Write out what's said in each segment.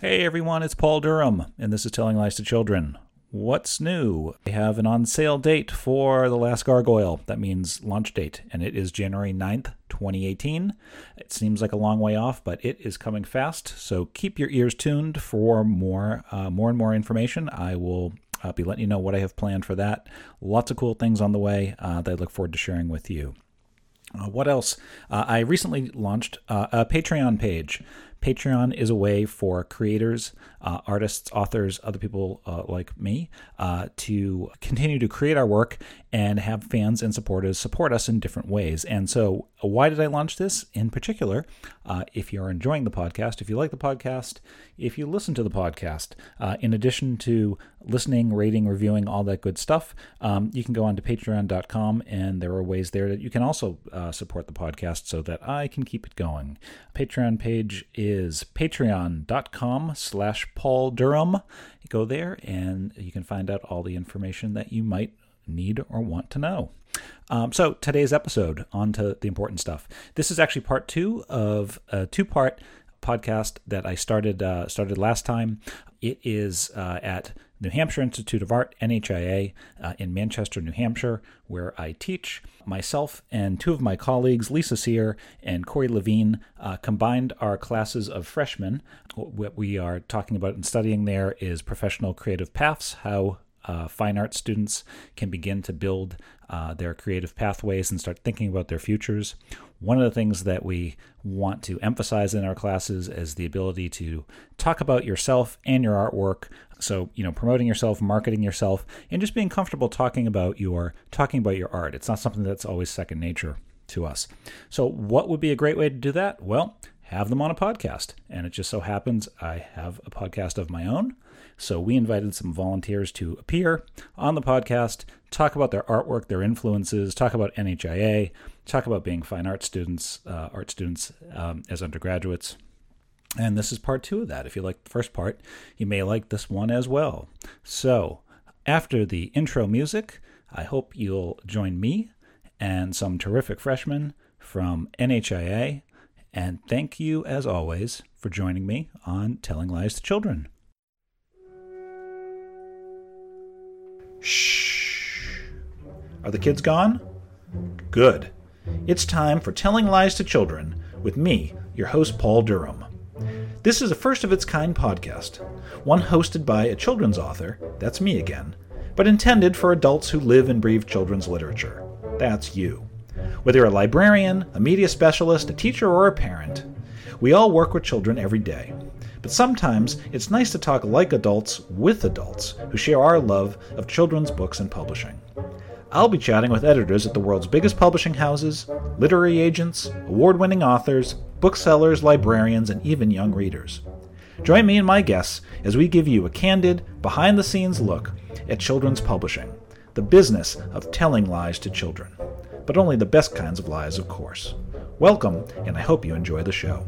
Hey everyone, it's Paul Durham, and this is Telling Lies to Children. What's new? We have an on sale date for The Last Gargoyle. That means launch date, and it is January 9th, 2018. It seems like a long way off, but it is coming fast, so keep your ears tuned for more, uh, more and more information. I will uh, be letting you know what I have planned for that. Lots of cool things on the way uh, that I look forward to sharing with you. Uh, what else? Uh, I recently launched uh, a Patreon page. Patreon is a way for creators, uh, artists, authors, other people uh, like me uh, to continue to create our work and have fans and supporters support us in different ways. And so, why did I launch this in particular? Uh, if you're enjoying the podcast, if you like the podcast, if you listen to the podcast, uh, in addition to listening, rating, reviewing, all that good stuff, um, you can go on to patreon.com and there are ways there that you can also support the podcast so that I can keep it going. Patreon page is patreon.com slash Paul Durham. Go there and you can find out all the information that you might need or want to know. Um, so today's episode, on to the important stuff. This is actually part two of a two-part podcast that I started uh, started last time. It is uh, at New Hampshire Institute of Art, NHIA, uh, in Manchester, New Hampshire, where I teach. Myself and two of my colleagues, Lisa Sear and Corey Levine, uh, combined our classes of freshmen. What we are talking about and studying there is professional creative paths, how uh, fine art students can begin to build uh, their creative pathways and start thinking about their futures. One of the things that we want to emphasize in our classes is the ability to talk about yourself and your artwork. So, you know, promoting yourself, marketing yourself, and just being comfortable talking about your talking about your art. It's not something that's always second nature to us. So, what would be a great way to do that? Well, have them on a podcast. And it just so happens I have a podcast of my own. So we invited some volunteers to appear on the podcast, talk about their artwork, their influences, talk about NHIA, talk about being fine art students, uh, art students um, as undergraduates. And this is part two of that. If you like the first part, you may like this one as well. So after the intro music, I hope you'll join me and some terrific freshmen from NHIA. And thank you, as always, for joining me on Telling Lies to Children. Shh. Are the kids gone? Good. It's time for Telling Lies to Children with me, your host, Paul Durham. This is a first of its kind podcast, one hosted by a children's author, that's me again, but intended for adults who live and breathe children's literature. That's you. Whether you're a librarian, a media specialist, a teacher, or a parent, we all work with children every day. But sometimes it's nice to talk like adults with adults who share our love of children's books and publishing. I'll be chatting with editors at the world's biggest publishing houses, literary agents, award winning authors, booksellers, librarians, and even young readers. Join me and my guests as we give you a candid, behind the scenes look at children's publishing, the business of telling lies to children. But only the best kinds of lies, of course. Welcome, and I hope you enjoy the show.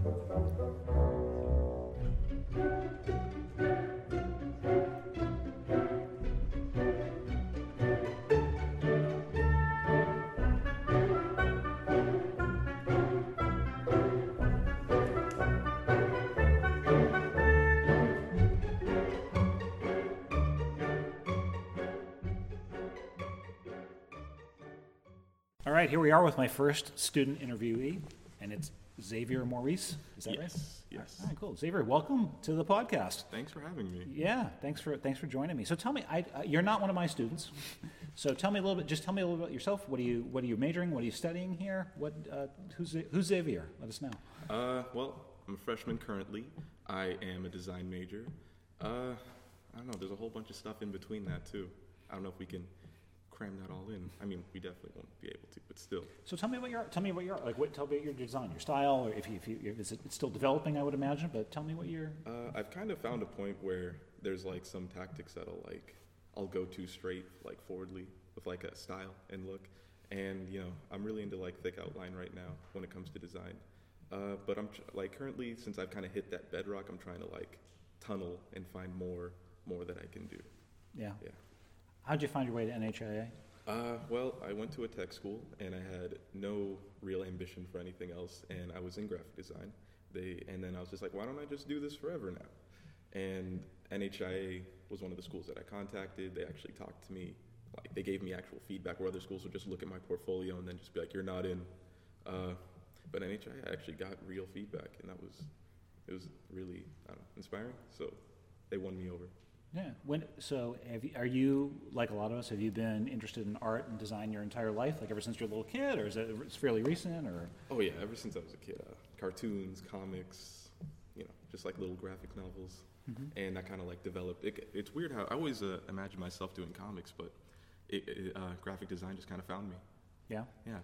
All right, here we are with my first student interviewee, and it's Xavier Maurice. Is that right? Yes. Yes. All right, cool. Xavier, welcome to the podcast. Thanks for having me. Yeah, thanks for thanks for joining me. So tell me, I, uh, you're not one of my students, so tell me a little bit. Just tell me a little bit about yourself. What are you What are you majoring? What are you studying here? What uh, who's who's Xavier? Let us know. Uh, well, I'm a freshman currently. I am a design major. Uh, I don't know. There's a whole bunch of stuff in between that too. I don't know if we can cram that all in. I mean, we definitely won't be able to, but still. So tell me about your tell me about your like what tell me about your design, your style, or if you, if you if it's still developing, I would imagine. But tell me what your Uh, I've kind of found a point where there's like some tactics that'll like I'll go too straight, like forwardly, with like a style and look. And you know, I'm really into like thick outline right now when it comes to design. Uh, but I'm tr- like currently, since I've kind of hit that bedrock, I'm trying to like tunnel and find more, more that I can do. yeah. Yeah. How'd you find your way to NHIA? Uh, well, I went to a tech school and I had no real ambition for anything else, and I was in graphic design. They and then I was just like, why don't I just do this forever now? And NHIA was one of the schools that I contacted. They actually talked to me, like they gave me actual feedback. Where other schools would just look at my portfolio and then just be like, "You're not in." Uh, but NHIA actually got real feedback, and that was it was really know, inspiring. So they won me over. Yeah. When so have you, are you like a lot of us? Have you been interested in art and design your entire life, like ever since you're a little kid, or is it it's fairly recent? Or Oh yeah, ever since I was a kid, uh, cartoons, comics, you know, just like little graphic novels, and I kind of like developed. It, it's weird how I always uh, imagined myself doing comics, but it, uh, graphic design just kind of found me. yeah, Yeah,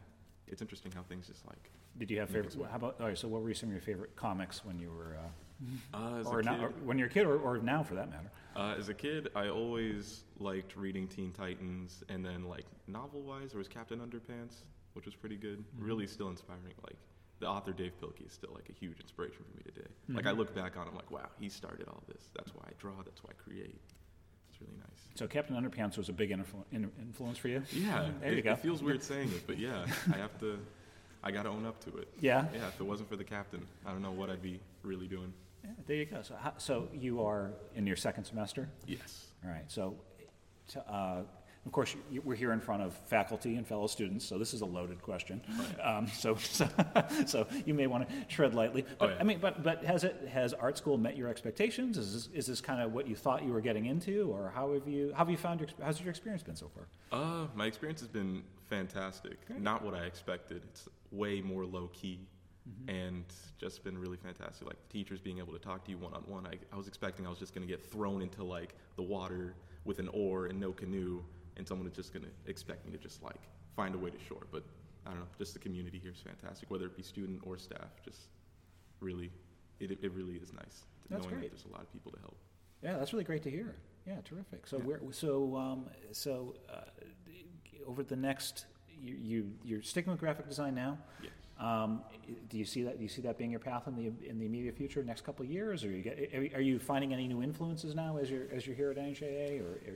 it's interesting how things just like. Did you have Make it favorite? How about all right? So what were some of your favorite comics when you were, uh, Uh, as or a now, kid, or when you're a kid, or, or now for that matter? uh, as a kid, I always liked reading Teen Titans, and then like novel-wise, there was Captain Underpants, which was pretty good. Really, still inspiring. Like the author Dav Pilkey is still like a huge inspiration for me today. Like I look back on him I'm like, wow, he started all this. That's why I draw. That's why I create. It's really nice. So Captain Underpants was a big influ- influence for you. Yeah, There it, you go. it feels weird saying it, but yeah, I have to. I gotta own up to it. Yeah. Yeah, if it wasn't for the captain, I don't know what I'd be really doing. Yeah, there you go. So, how, so you are in your second semester. Yes. All right. So, t- uh, of course, you- we're here in front of faculty and fellow students, so this is a loaded question. Um, so, so, so you may want to tread lightly. But Oh, yeah. I mean, but but has it has art school met your expectations? Is this, is this kind of what you thought you were getting into, or how have you how have you found your how's your experience been so far? Uh, my experience has been fantastic. Not what I expected. It's way more low key, and just been really fantastic. Like teachers being able to talk to you one on one. I I was expecting I was just gonna get thrown into like the water with an oar and no canoe, and someone is just gonna expect me to just like find a way to shore. But I don't know. Just the community here is fantastic, whether it be student or staff. Just really, it it really is nice That's knowing great. that there's a lot of people to help. Yeah, that's really great to hear. Yeah, terrific. So Yeah. where so um, so uh, over the next you, you you're sticking with graphic design now. Yes. Um, do you see that? Do you see that being your path in the in the immediate future, next couple of years, or you get, are you- finding any new influences now as you're as you're here at NHIA, or, or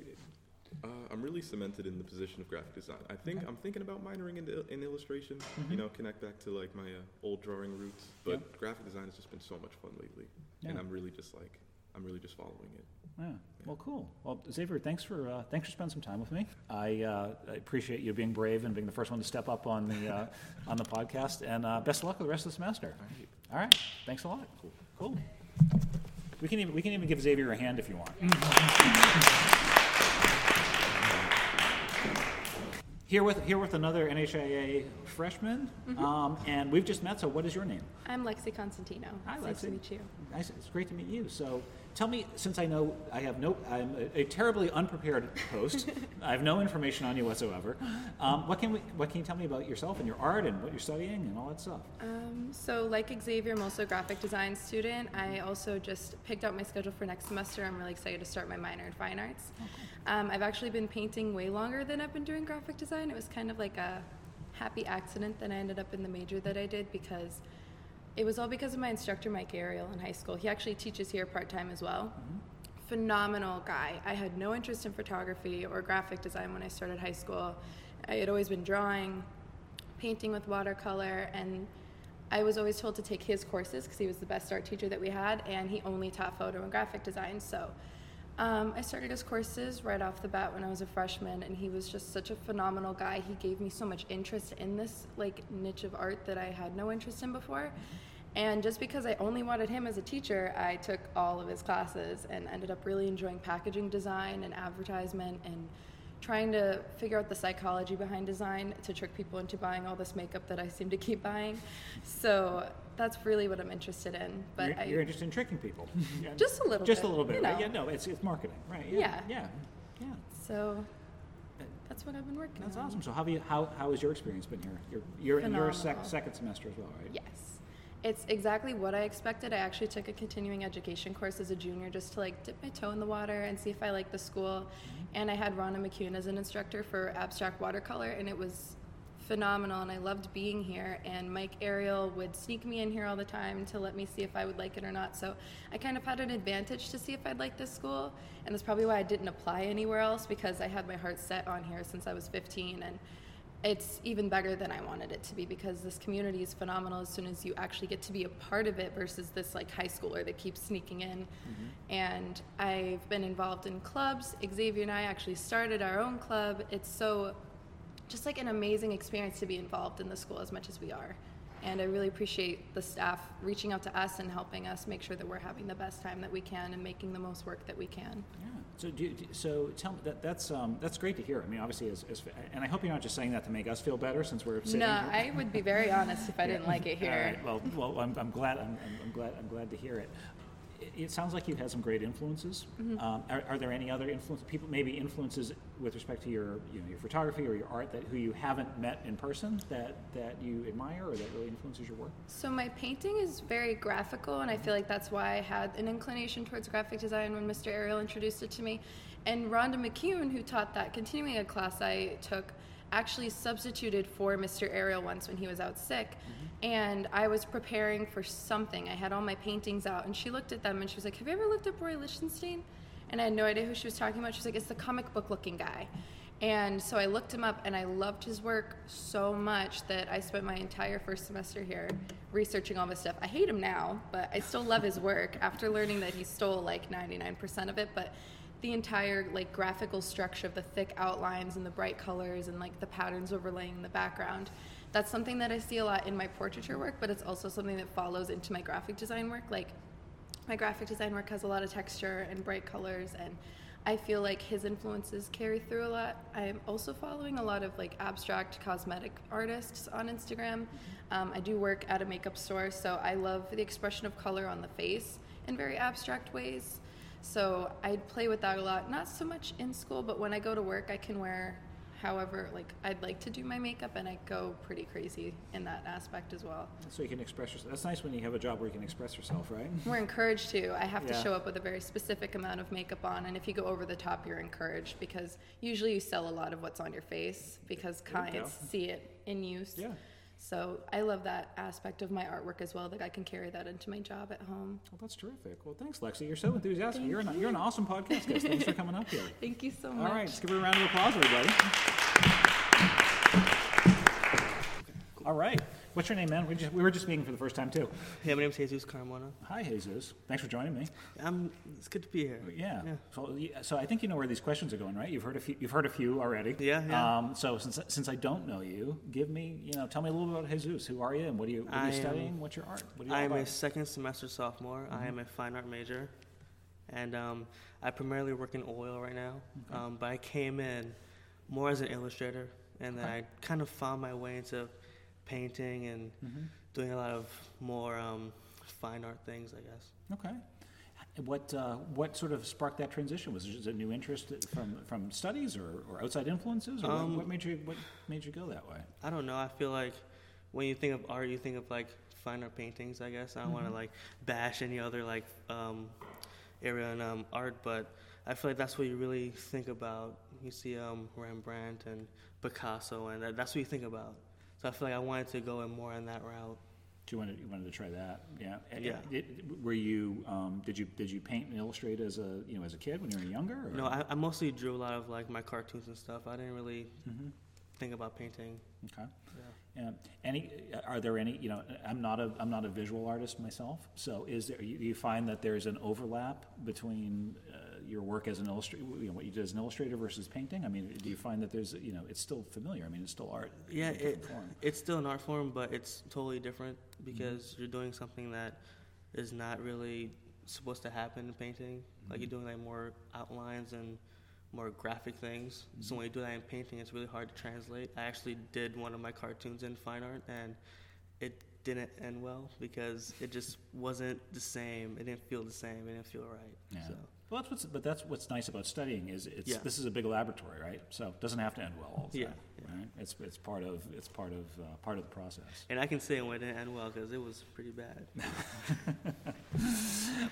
Uh, I'm really cemented in the position of graphic design. I think Okay. I'm thinking about minoring in, il- in illustration. You know, connect back to like my uh, old drawing roots. But Yeah. graphic design has just been so much fun lately, and I'm really just like I'm really just following it. yeah? Well, cool. Well, Xavier, thanks for uh, thanks for spending some time with me. I, uh, I appreciate you being brave and being the first one to step up on the uh, on the podcast, and uh, best of luck with the rest of the semester. All right. All right. Thanks a lot. Cool. Cool. We can even we can even give Xavier a hand if you want. Here with here with another NHIA freshman, um, and we've just met. So, what is your name? I'm Lexi Constantino. Hi, It's Nice to meet you. Nice. It's great to meet you. So, tell me, since I know I have no, I'm a, a terribly unprepared host. I have no information on you whatsoever. Um, what can we? What can you tell me about yourself and your art and what you're studying and all that stuff? Um, so, like Xavier, I'm also a graphic design student. I also just picked out my schedule for next semester. I'm really excited to start my minor in fine arts. Um, I've actually been painting way longer than I've been doing graphic design. It was kind of like a happy accident that I ended up in the major that I did because it was all because of my instructor, Mike Ariel, in high school. He actually teaches here part time as well. Mm-hmm. Phenomenal guy. I had no interest in photography or graphic design when I started high school. I had always been drawing, painting with watercolor, and I was always told to take his courses because he was the best art teacher that we had, and he only taught photo and graphic design. So um, I started his courses right off the bat when I was a freshman, and he was just such a phenomenal guy. He gave me so much interest in this like niche of art that I had no interest in before. And just because I only wanted him as a teacher, I took all of his classes and ended up really enjoying packaging design and advertisement and trying to figure out the psychology behind design to trick people into buying all this makeup that I seem to keep buying. So that's really what I'm interested in. But you're, I, you're interested in tricking people. Just a little Just bit, a little bit, you know. Yeah, no, it's, it's marketing, right? Yeah. Yeah. Yeah. Yeah. so that's what I've been working on. That's on. awesome. So, how, have you, how, how has your experience been here? You're, you're in your sec- second semester as well, right? Yes. It's exactly what I expected. I actually took a continuing education course as a junior just to like dip my toe in the water and see if I liked the school. Mm-hmm. And I had Ronna McCune as an instructor for abstract watercolor, and it was phenomenal. And I loved being here. And Mike Ariel would sneak me in here all the time to let me see if I would like it or not. So I kind of had an advantage to see if I'd like this school. And that's probably why I didn't apply anywhere else because I had my heart set on here since I was 15. And it's even better than I wanted it to be because this community is phenomenal as soon as you actually get to be a part of it versus this like high schooler that keeps sneaking in. Mm-hmm. And I've been involved in clubs. Xavier and I actually started our own club. It's so just like an amazing experience to be involved in the school as much as we are. And I really appreciate the staff reaching out to us and helping us make sure that we're having the best time that we can and making the most work that we can. Yeah. So, do, so tell me that that's um, that's great to hear. I mean, obviously, as, as, and I hope you're not just saying that to make us feel better since we're sitting. No, here. I would be very honest if I didn't like it here. All right. Well, well, I'm, I'm glad. I'm, I'm glad. I'm glad to hear it it sounds like you've had some great influences. Mm-hmm. Um, are, are, there any other influences, people, maybe influences with respect to your, you know, your photography or your art that who you haven't met in person that, that you admire or that really influences your work? So my painting is very graphical, and I feel like that's why I had an inclination towards graphic design when Mr. Ariel introduced it to me. And Rhonda McCune, who taught that continuing a class I took, actually substituted for Mr. Ariel once when he was out sick. Mm-hmm and I was preparing for something. I had all my paintings out, and she looked at them and she was like, "Have you ever looked at Roy Lichtenstein?" And I had no idea who she was talking about. She's like, "It's the comic book looking guy." And so I looked him up, and I loved his work so much that I spent my entire first semester here researching all this stuff. I hate him now, but I still love his work after learning that he stole like 99% of it. But the entire like graphical structure of the thick outlines and the bright colors and like the patterns overlaying the background that's something that I see a lot in my portraiture work, but it's also something that follows into my graphic design work. Like my graphic design work has a lot of texture and bright colors and I feel like his influences carry through a lot. I'm also following a lot of like abstract cosmetic artists on Instagram. Um, I do work at a makeup store, so I love the expression of color on the face in very abstract ways. So I play with that a lot. Not so much in school, but when I go to work, I can wear However, like I'd like to do my makeup, and I go pretty crazy in that aspect as well. So you can express yourself. That's nice when you have a job where you can express yourself, right? We're encouraged to. I have yeah. to show up with a very specific amount of makeup on, and if you go over the top, you're encouraged because usually you sell a lot of what's on your face because clients see it in use. Yeah. So I love that aspect of my artwork as well, that I can carry that into my job at home. Well, that's terrific. Well, thanks, Lexi. You're so enthusiastic. you're an, you're an awesome podcast guest. Thanks for coming up here. Thank you so much. All right, let's give her a round of applause, everybody. All right. What's your name, man? We, just, we were just speaking for the first time, too. Yeah, my name's Jesus Carmona. Hi, Jesus. Thanks for joining me. Um, it's good to be here. Yeah. yeah. So, so I think you know where these questions are going, right? You've heard a few. You've heard a few already. Yeah, yeah. Um, so since since I don't know you, give me, you know, tell me a little bit about Jesus. Who are you, and what are you, what are you studying? What's your art? What are you I am a second semester sophomore. Mm-hmm. I am a fine art major, and um, I primarily work in oil right now. Okay. Um, but I came in more as an illustrator, and then okay. I kind of found my way into painting and mm-hmm. doing a lot of more um, fine art things, I guess. Okay. What uh, what sort of sparked that transition? Was it just a new interest from from studies or, or outside influences, or um, what, what, made you what made you go that way? I don't know. I feel like when you think of art, you think of like fine art paintings. I guess I don't mm-hmm. want to like bash any other like um, area in um, art, but I feel like that's what you really think about. You see um, Rembrandt and Picasso, and that, that's what you think about. So I feel like I wanted to go in more in that route. Do you wanted you wanted to try that? Yeah. Yeah. It, were you um, did you did you paint and illustrate as a you know as a kid when you were younger? Or? No, I, I, mostly drew a lot of like my cartoons and stuff. I didn't really mm-hmm. think about painting. Okay. Yeah. yeah. Any are there any you know I'm not a I'm not a visual artist myself. So is there you, you find that there's an overlap between uh, your work as an illustrator, you know, what you did as an illustrator versus painting? I mean, do you find that there's, you know, it's still familiar? I mean, it's still art. Yeah, it, it's still an art form, but it's totally different because mm-hmm. you're doing something that is not really supposed to happen in painting. Mm-hmm. Like you're doing like more outlines and more graphic things. Mm-hmm. So when you do that in painting, it's really hard to translate. I actually did one of my cartoons in fine art, and it didn't end well because it just wasn't the same. It didn't feel the same. It didn't feel right. Yeah. So. Well, that's what's, but that's what's nice about studying is it's yeah. this is a big laboratory, right? So it doesn't have to end well all the time, yeah. right? It's it's part of it's part of uh, part of the process. And I can say it didn't end well because it was pretty bad.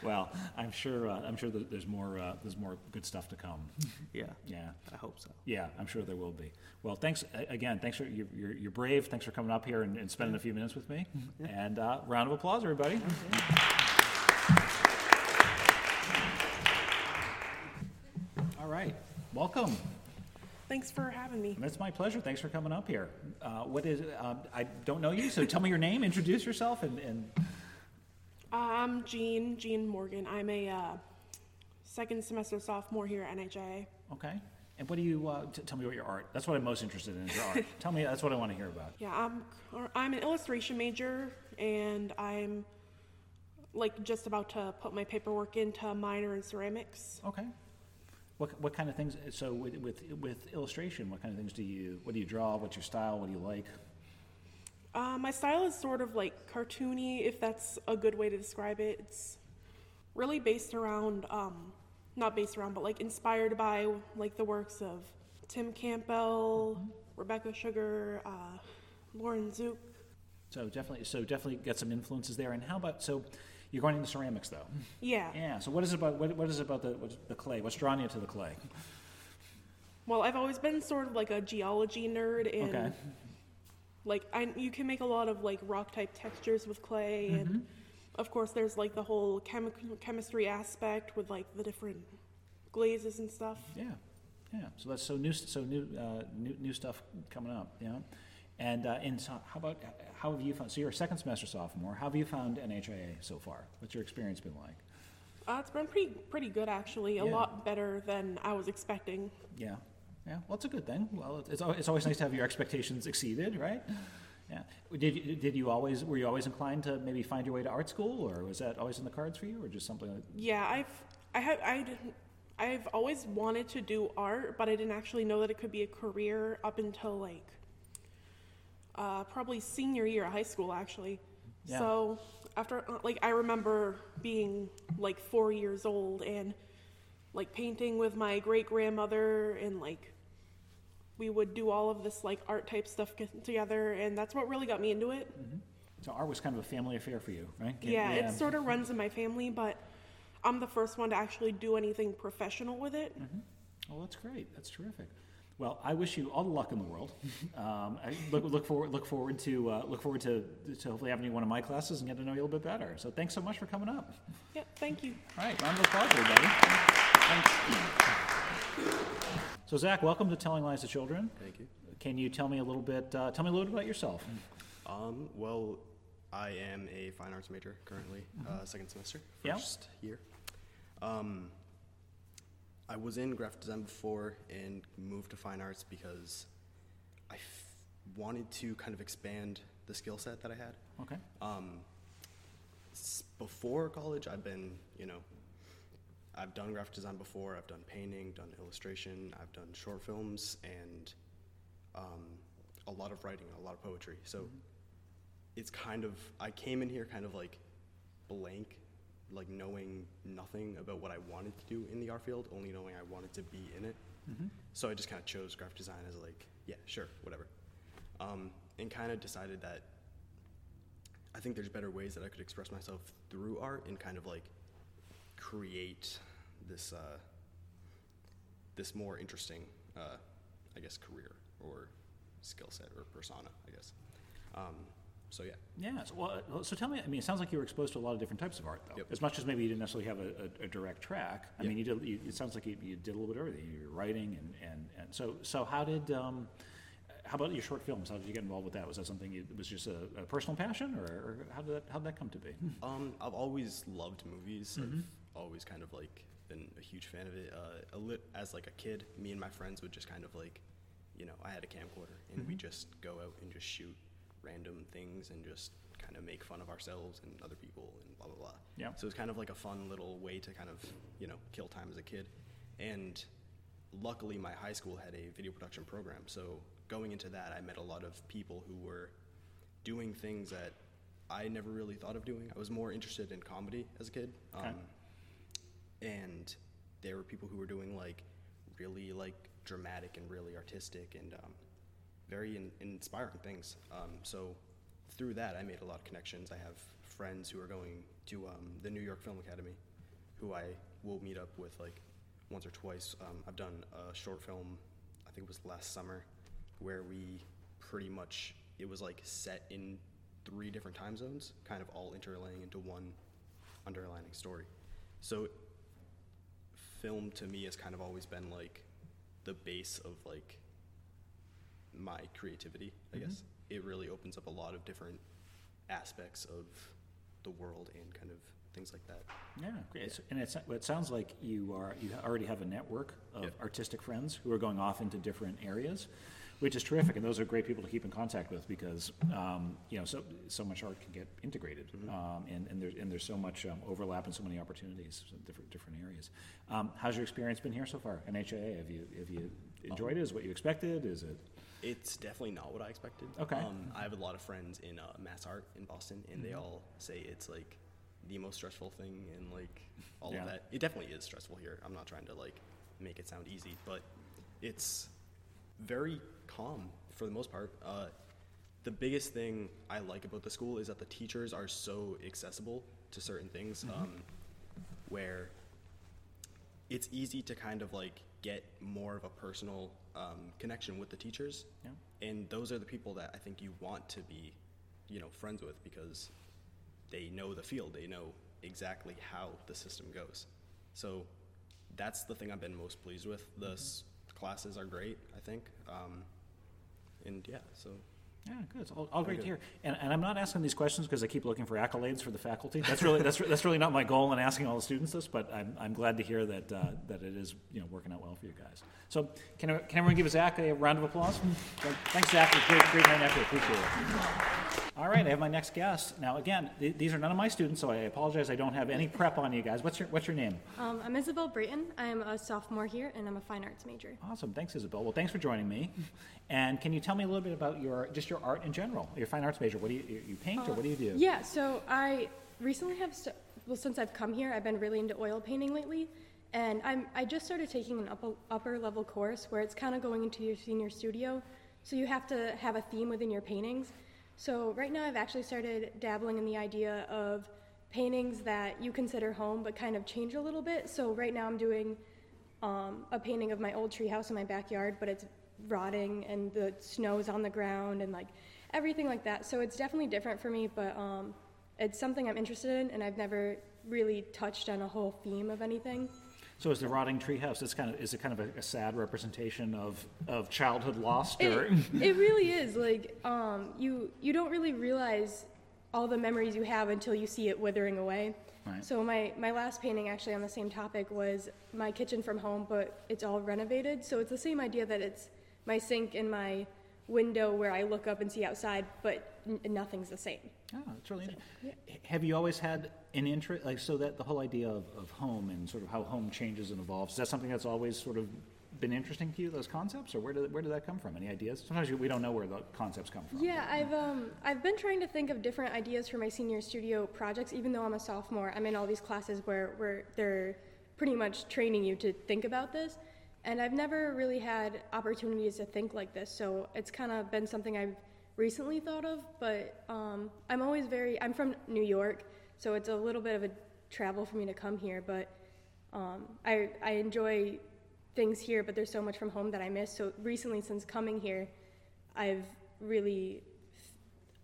well, I'm sure uh, I'm sure that there's more uh, there's more good stuff to come. Yeah, yeah, I hope so. Yeah, I'm sure there will be. Well, thanks again. Thanks for you're, you're, you're brave. Thanks for coming up here and, and spending a few minutes with me. Yeah. And uh, round of applause, everybody. All right, welcome. Thanks for having me. It's my pleasure. Thanks for coming up here. Uh, what is? Um, I don't know you, so tell me your name. Introduce yourself, and, and Uh, I'm Jean, Jean Morgan. I'm a uh, second semester sophomore here at NHA. okay. And what do you? Uh, t- tell me about your art. That's what I'm most interested in. Is your art. tell me. That's what I want to hear about. Yeah, I'm I'm an illustration major, and I'm like just about to put my paperwork into minor in ceramics. Okay. What, what kind of things? So with, with with illustration, what kind of things do you? What do you draw? What's your style? What do you like? Uh, my style is sort of like cartoony, if that's a good way to describe it. It's really based around, um, not based around, but like inspired by like the works of Tim Campbell, Rebecca Sugar, uh, Lauren Zuke. So definitely, so definitely get some influences there. And how about so? You're going into ceramics though. Yeah. Yeah. So what is it about? What, what is it about the the clay? What's drawing you to the clay? Well, I've always been sort of like a geology nerd, and Okay. like I, you can make a lot of like rock type textures with clay, Mm-hmm. and of course there's like the whole chemi- chemistry aspect with like the different glazes and stuff. Yeah, yeah. So that's so new. So new, uh, new, new stuff coming up. Yeah. And uh, and so how about how have you found? So you're a second semester sophomore. How have you found NHIA so far? What's your experience been like? Uh, it's been pretty pretty good actually. A Yeah. lot better than I was expecting. Yeah, yeah. Well, it's a good thing. Well, it's it's always nice to have your expectations exceeded, right? Yeah. Did you, did you always were you always inclined to maybe find your way to art school, or was that always in the cards for you, or just something? Like, Yeah, I've I have I didn't- I've always wanted to do art, but I didn't actually know that it could be a career up until like uh, probably senior year of high school actually. Yeah. So after uh, like I remember being like four years old and like painting with my great grandmother and like we would do all of this like art type stuff together and that's what really got me into it. so art was kind of a family affair for you, right? Yeah, it sort of runs in my family, but I'm the first one to actually do anything professional with it. Well, that's great. That's terrific. Well, I wish you all the luck in the world. Um, I look, look forward look forward to uh, look forward to, to hopefully having you in one of my classes and get to know you a little bit better. So thanks so much for coming up. Yeah, thank you. All right, round of applause, everybody. Thanks. So Zach, welcome to Telling Lies to Children. Thank you. Can you tell me a little bit? Uh, tell me a little bit about yourself. Um, well, I am a fine arts major currently, uh, second semester, Yeah. first year. Um, I was in graphic design before and moved to fine arts because I f- wanted to kind of expand the skill set that I had. Okay. Um, s- before college, I've been, you know, I've done graphic design before. I've done painting, done illustration. I've done short films and um, a lot of writing, a lot of poetry. So it's kind of I came in here kind of like blank, like knowing nothing about what I wanted to do in the art field, only knowing I wanted to be in it. So I just kind of chose graphic design as like, yeah, sure, whatever, um, and kind of decided that I think there's better ways that I could express myself through art and kind of like create this uh, this more interesting, uh, I guess, career or skill set or persona, I guess. Um, so yeah, Yeah. So, well, uh, so tell me. I mean, it sounds like you were exposed to a lot of different types of art, though. Yep. As much as maybe you didn't necessarily have a, a, a direct track. I Yep. mean, you did. You, it sounds like you, you did a little bit of everything. You were writing and, and, and so so how did um, how about your short films? How did you get involved with that? Was that something you, was just a, a personal passion, or, or how did that how did that come to be? um, I've always loved movies. I've always kind of like been a huge fan of it. Uh, a lit- as like a kid, me and my friends would just kind of like, you know, I had a camcorder and we just go out and just shoot random things and just kind of make fun of ourselves and other people and blah blah blah. Yeah. So it's kind of like a fun little way to kind of you know kill time as a kid, and luckily my high school had a video production program. So going into that, I met a lot of people who were doing things that I never really thought of doing. I was more interested in comedy as a kid. Okay. Um, and there were people who were doing like really like dramatic and really artistic and um, very in, inspiring things. Um, so through that, I made a lot of connections. I have friends who are going to um, the New York Film Academy, who I will meet up with like once or twice. Um, I've done a short film, I think it was last summer, where we pretty much it was like set in three different time zones, kind of all interlaying into one underlining story. So film to me has kind of always been like the base of like my creativity, I guess. It really opens up a lot of different aspects of the world and kind of things like that. Yeah, great. It's- And it's, it sounds like you are, you already have a network of Yeah. artistic friends who are going off into different areas, which is terrific. And those are great people to keep in contact with because, um, you know, so, so much art can get integrated. Um, and, and there's, and there's so much um, overlap and so many opportunities in different, different areas. Um, how's your experience been here so far, NHIA? Have you, have you enjoyed it? Is what you expected? Is it? It's definitely not what I expected. Okay. Um, I have a lot of friends in uh, MassArt in Boston, and they all say it's like the most stressful thing, and like all Yeah. of that. It definitely is stressful here. I'm not trying to like make it sound easy, but it's very calm for the most part. Uh, the biggest thing I like about the school is that the teachers are so accessible to certain things, um, where it's easy to kind of like get more of a personal um, connection with the teachers. Yeah. and those are the people that i think you want to be you know friends with because they know the field. They know exactly how the system goes. So that's the thing i've been most pleased with. The s- classes are great i think. Um, and yeah so Yeah, good. It's all, all great to hear. And, and I'm not asking these questions because I keep looking for accolades for the faculty. That's really that's, that's really not my goal in asking all the students this. But I'm, I'm glad to hear that uh, that it is you know working out well for you guys. So can can everyone give Zach a round of applause? Thanks, Zach. Great great night effort. Appreciate it. All right, I have my next guest. Now again, th- these are none of my students, so I apologize. I don't have any prep on you guys. What's your what's your name? Um, I'm Isabel Brayton. I'm a sophomore here, and I'm a fine arts major. Awesome. Thanks, Isabel. Well, thanks for joining me. And can you tell me a little bit about your just your art in general? Your fine arts major. What do you you- paint or what do you do? Yeah, so I recently have, st- well, since I've come here, I've been really into oil painting lately. And I'm, I just started taking an upper, upper level course where it's kind of going into your senior studio. So you have to have a theme within your paintings. So right now I've actually started dabbling in the idea of paintings that you consider home but kind of change a little bit. So right now I'm doing um, a painting of my old treehouse in my backyard, but it's rotting and the snow's on the ground and like everything like that. So it's definitely different for me, but um, it's something I'm interested in, and I've never really touched on a whole theme of anything. So is the rotting treehouse? It's kind of is it kind of a, a sad representation of of childhood lost, It, it really is like um, you you don't really realize all the memories you have until you see it withering away. Right. So my my last painting actually on the same topic was my kitchen from home, but it's all renovated. So it's the same idea that it's my sink and my window where I look up and see outside, but n- nothing's the same. oh, it's really interesting. Have you always had an interest, like so that the whole idea of, of home and sort of how home changes and evolves? Is that something that's always sort of been interesting to you? Those concepts, or where did where did that come from? Any ideas? Sometimes we don't know where the concepts come from. Yeah, I've um I've been trying to think of different ideas for my senior studio projects. Even though I'm a sophomore, I'm in all these classes where where they're pretty much training you to think about this, and I've never really had opportunities to think like this. So it's kind of been something I've recently thought of. But um, I'm always very I'm from New York, so it's a little bit of a travel for me to come here. But um, I I enjoy things here, but there's so much from home that I miss. So recently, since coming here, I've really,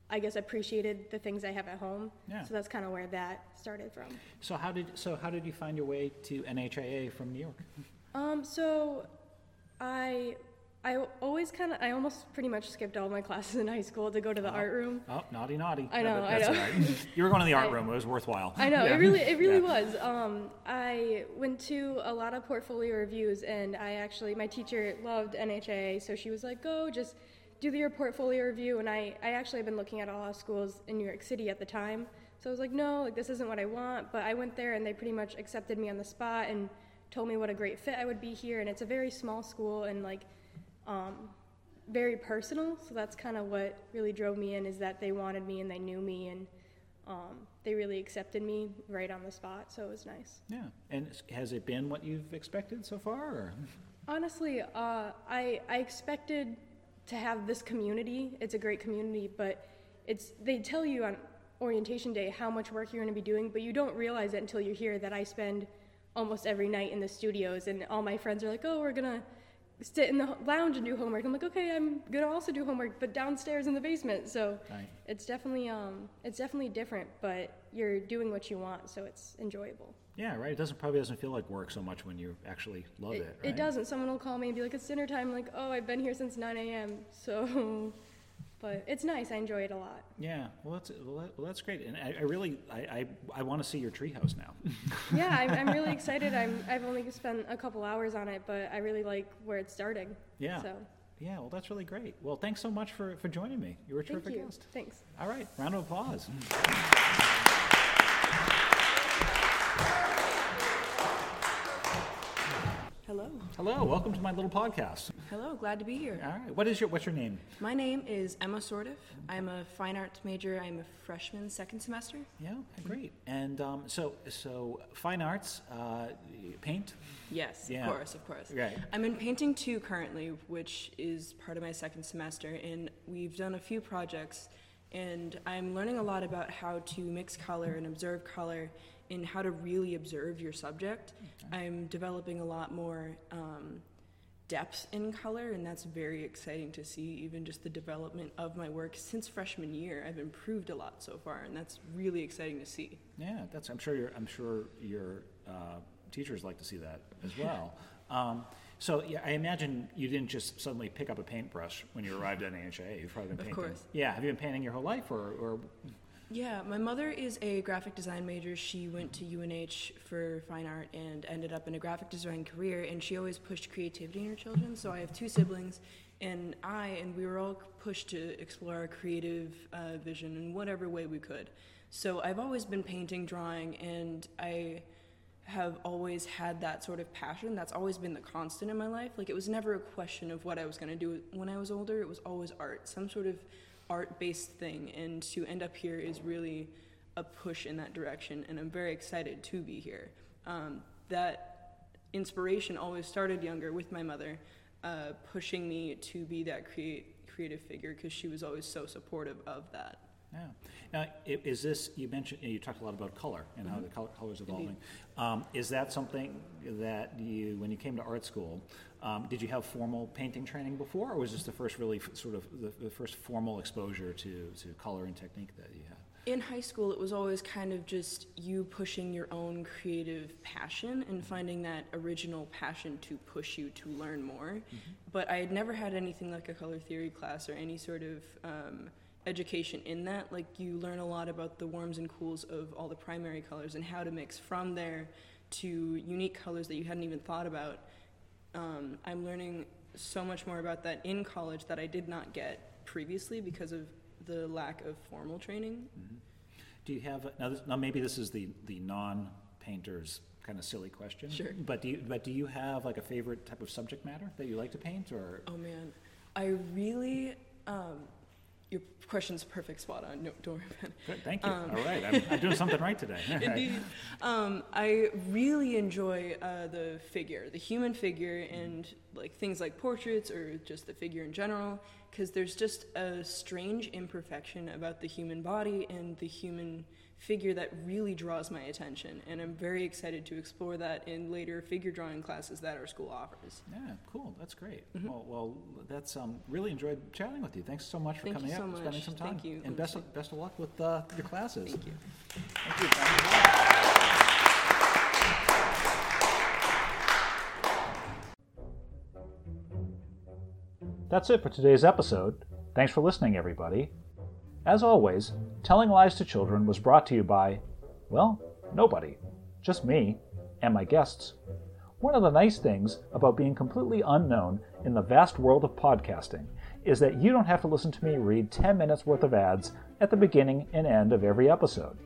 I guess, appreciated the things I have at home. Yeah. So that's kind of where that started from. So how did so how did you find your way to NHIA from New York? Um, so I, I always kind of, I almost pretty much skipped all my classes in high school to go to the art room. Oh, naughty, naughty. I know, I know. all right. You were going to the art I- room. It was worthwhile. I know Yeah. it really, it really Yeah. was. Um, I went to a lot of portfolio reviews, and I actually, my teacher loved NHA, so she was like, "Go, just do your portfolio review." And I, I actually had been looking at a lot of schools in New York City at the time, so I was like, "No, like this isn't what I want." But I went there, and they pretty much accepted me on the spot and told me what a great fit I would be here. And it's a very small school, and like, um, very personal. So that's kind of what really drove me in is that they wanted me and they knew me and um, they really accepted me right on the spot. So it was nice. Yeah. And has it been what you've expected so far? Or? Honestly, uh, I I expected to have this community. It's a great community, but it's they tell you on orientation day how much work you're going to be doing, but you don't realize it until you're here. That I spend almost every night in the studios, and all my friends are like, "Oh, we're gonna sit in the lounge and do homework. I'm like, okay, I'm gonna also do homework, but downstairs in the basement. So Right. it's definitely um, it's definitely different, but you're doing what you want, so it's enjoyable. Yeah, right. It doesn't probably doesn't feel like work so much when you actually love it. It, right? it doesn't. Someone will call me and be like, it's dinner time. I'm like, oh, I've been here since 9 a.m. So, but it's nice. I enjoy it a lot. Yeah. Well, that's well, well that's great, and I, I really I I, I want to see your treehouse now. yeah, I'm, I'm really excited. I'm I've only spent a couple hours on it, but I really like where it's starting. Yeah. So yeah. Well, that's really great. Well, thanks so much for for joining me. You were a thank terrific you. guest. Thanks. All right. Round of applause. Hello. Welcome to my little podcast. Hello, glad to be here. All right. What is your what's your name? My name is Emma Sordiff. I'm a fine arts major. I'm a freshman, second semester. Yeah. Great. And um, so so fine arts, uh, paint. Yes, Yeah. of course, of course. Right. I'm in painting two currently, which is part of my second semester, and we've done a few projects, and I'm learning a lot about how to mix color and observe color and how to really observe your subject. I'm developing a lot more um, depth in color, and that's very exciting to see. Even just the development of my work since freshman year, I've improved a lot so far, and that's really exciting to see. Yeah, that's. I'm sure your. I'm sure your uh, teachers like to see that as well. Um, so yeah, I imagine you didn't just suddenly pick up a paintbrush when you arrived at AHA. You've probably been painting. Of course. Yeah. Have you been painting your whole life, or, or Yeah, my mother is a graphic design major. She went to UNH for fine art and ended up in a graphic design career, and she always pushed creativity in her children. So I have two siblings, and I, and we were all pushed to explore our creative uh, vision in whatever way we could. So I've always been painting, drawing, and I have always had that sort of passion. That's always been the constant in my life. Like it was never a question of what I was going to do when I was older. It was always art, some sort of art-based thing. And to end up here is really a push in that direction. And I'm very excited to be here. Um, that inspiration always started younger with my mother, uh, pushing me to be that create, creative figure because she was always so supportive of that. Yeah. Now, is this you mentioned you talked a lot about color and how the color color is evolving. Mm-hmm. Um, is that something that you, when you came to art school, um, did you have formal painting training before, or was this the first really f- sort of the, the first formal exposure to, to color and technique that you had? In high school, it was always kind of just you pushing your own creative passion and finding that original passion to push you to learn more. But I had never had anything like a color theory class or any sort of um, education in that. Like, you learn a lot about the warms and cools of all the primary colors and how to mix from there to unique colors that you hadn't even thought about. Um, I'm learning so much more about that in college that I did not get previously because of the lack of formal training. Do you have now? This, now maybe this is the the non painters kind of silly question. Sure. But do you but do you have like a favorite type of subject matter that you like to paint or? Oh man, I really. Um, your question's perfect spot on. No, don't worry about it. Good, thank you. All right, I'm, I'm doing something right today. Indeed. Um, I really enjoy uh, the figure, the human figure, and like things like portraits or just the figure in general, because there's just a strange imperfection about the human body and the human figure that really draws my attention, and I'm very excited to explore that in later figure drawing classes that our school offers. Yeah, cool. That's great. Mm-hmm. Well, well, that's um, really enjoyed chatting with you. Thanks so much for Thank coming you up, so and spending some time. Thank you. And best of, best of luck with uh, your classes. Thank you. Thank you. Thank you. That's it for today's episode. Thanks for listening, everybody. As always, Telling Lies to Children was brought to you by, well, nobody. Just me and my guests. One of the nice things about being completely unknown in the vast world of podcasting is that you don't have to listen to me read 10 minutes worth of ads at the beginning and end of every episode.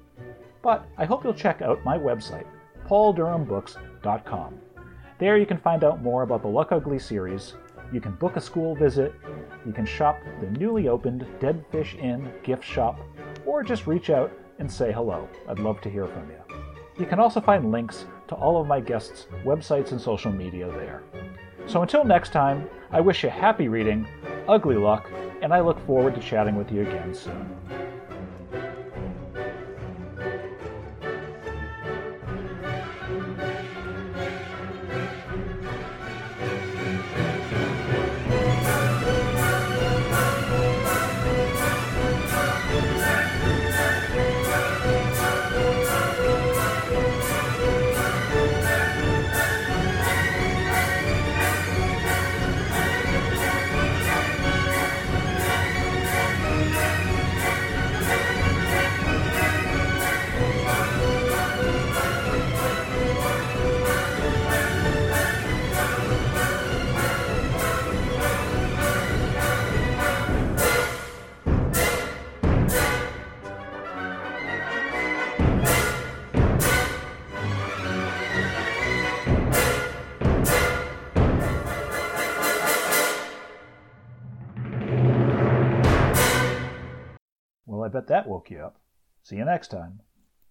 But I hope you'll check out my website, pauldurhambooks.com. There you can find out more about the Luck Uglies series, you can book a school visit, you can shop the newly opened Dead Fish Inn gift shop, or just reach out and say hello. I'd love to hear from you. You can also find links to all of my guests' websites and social media there. So until next time, I wish you happy reading, ugly luck, and I look forward to chatting with you again soon. That woke you up. See you next time.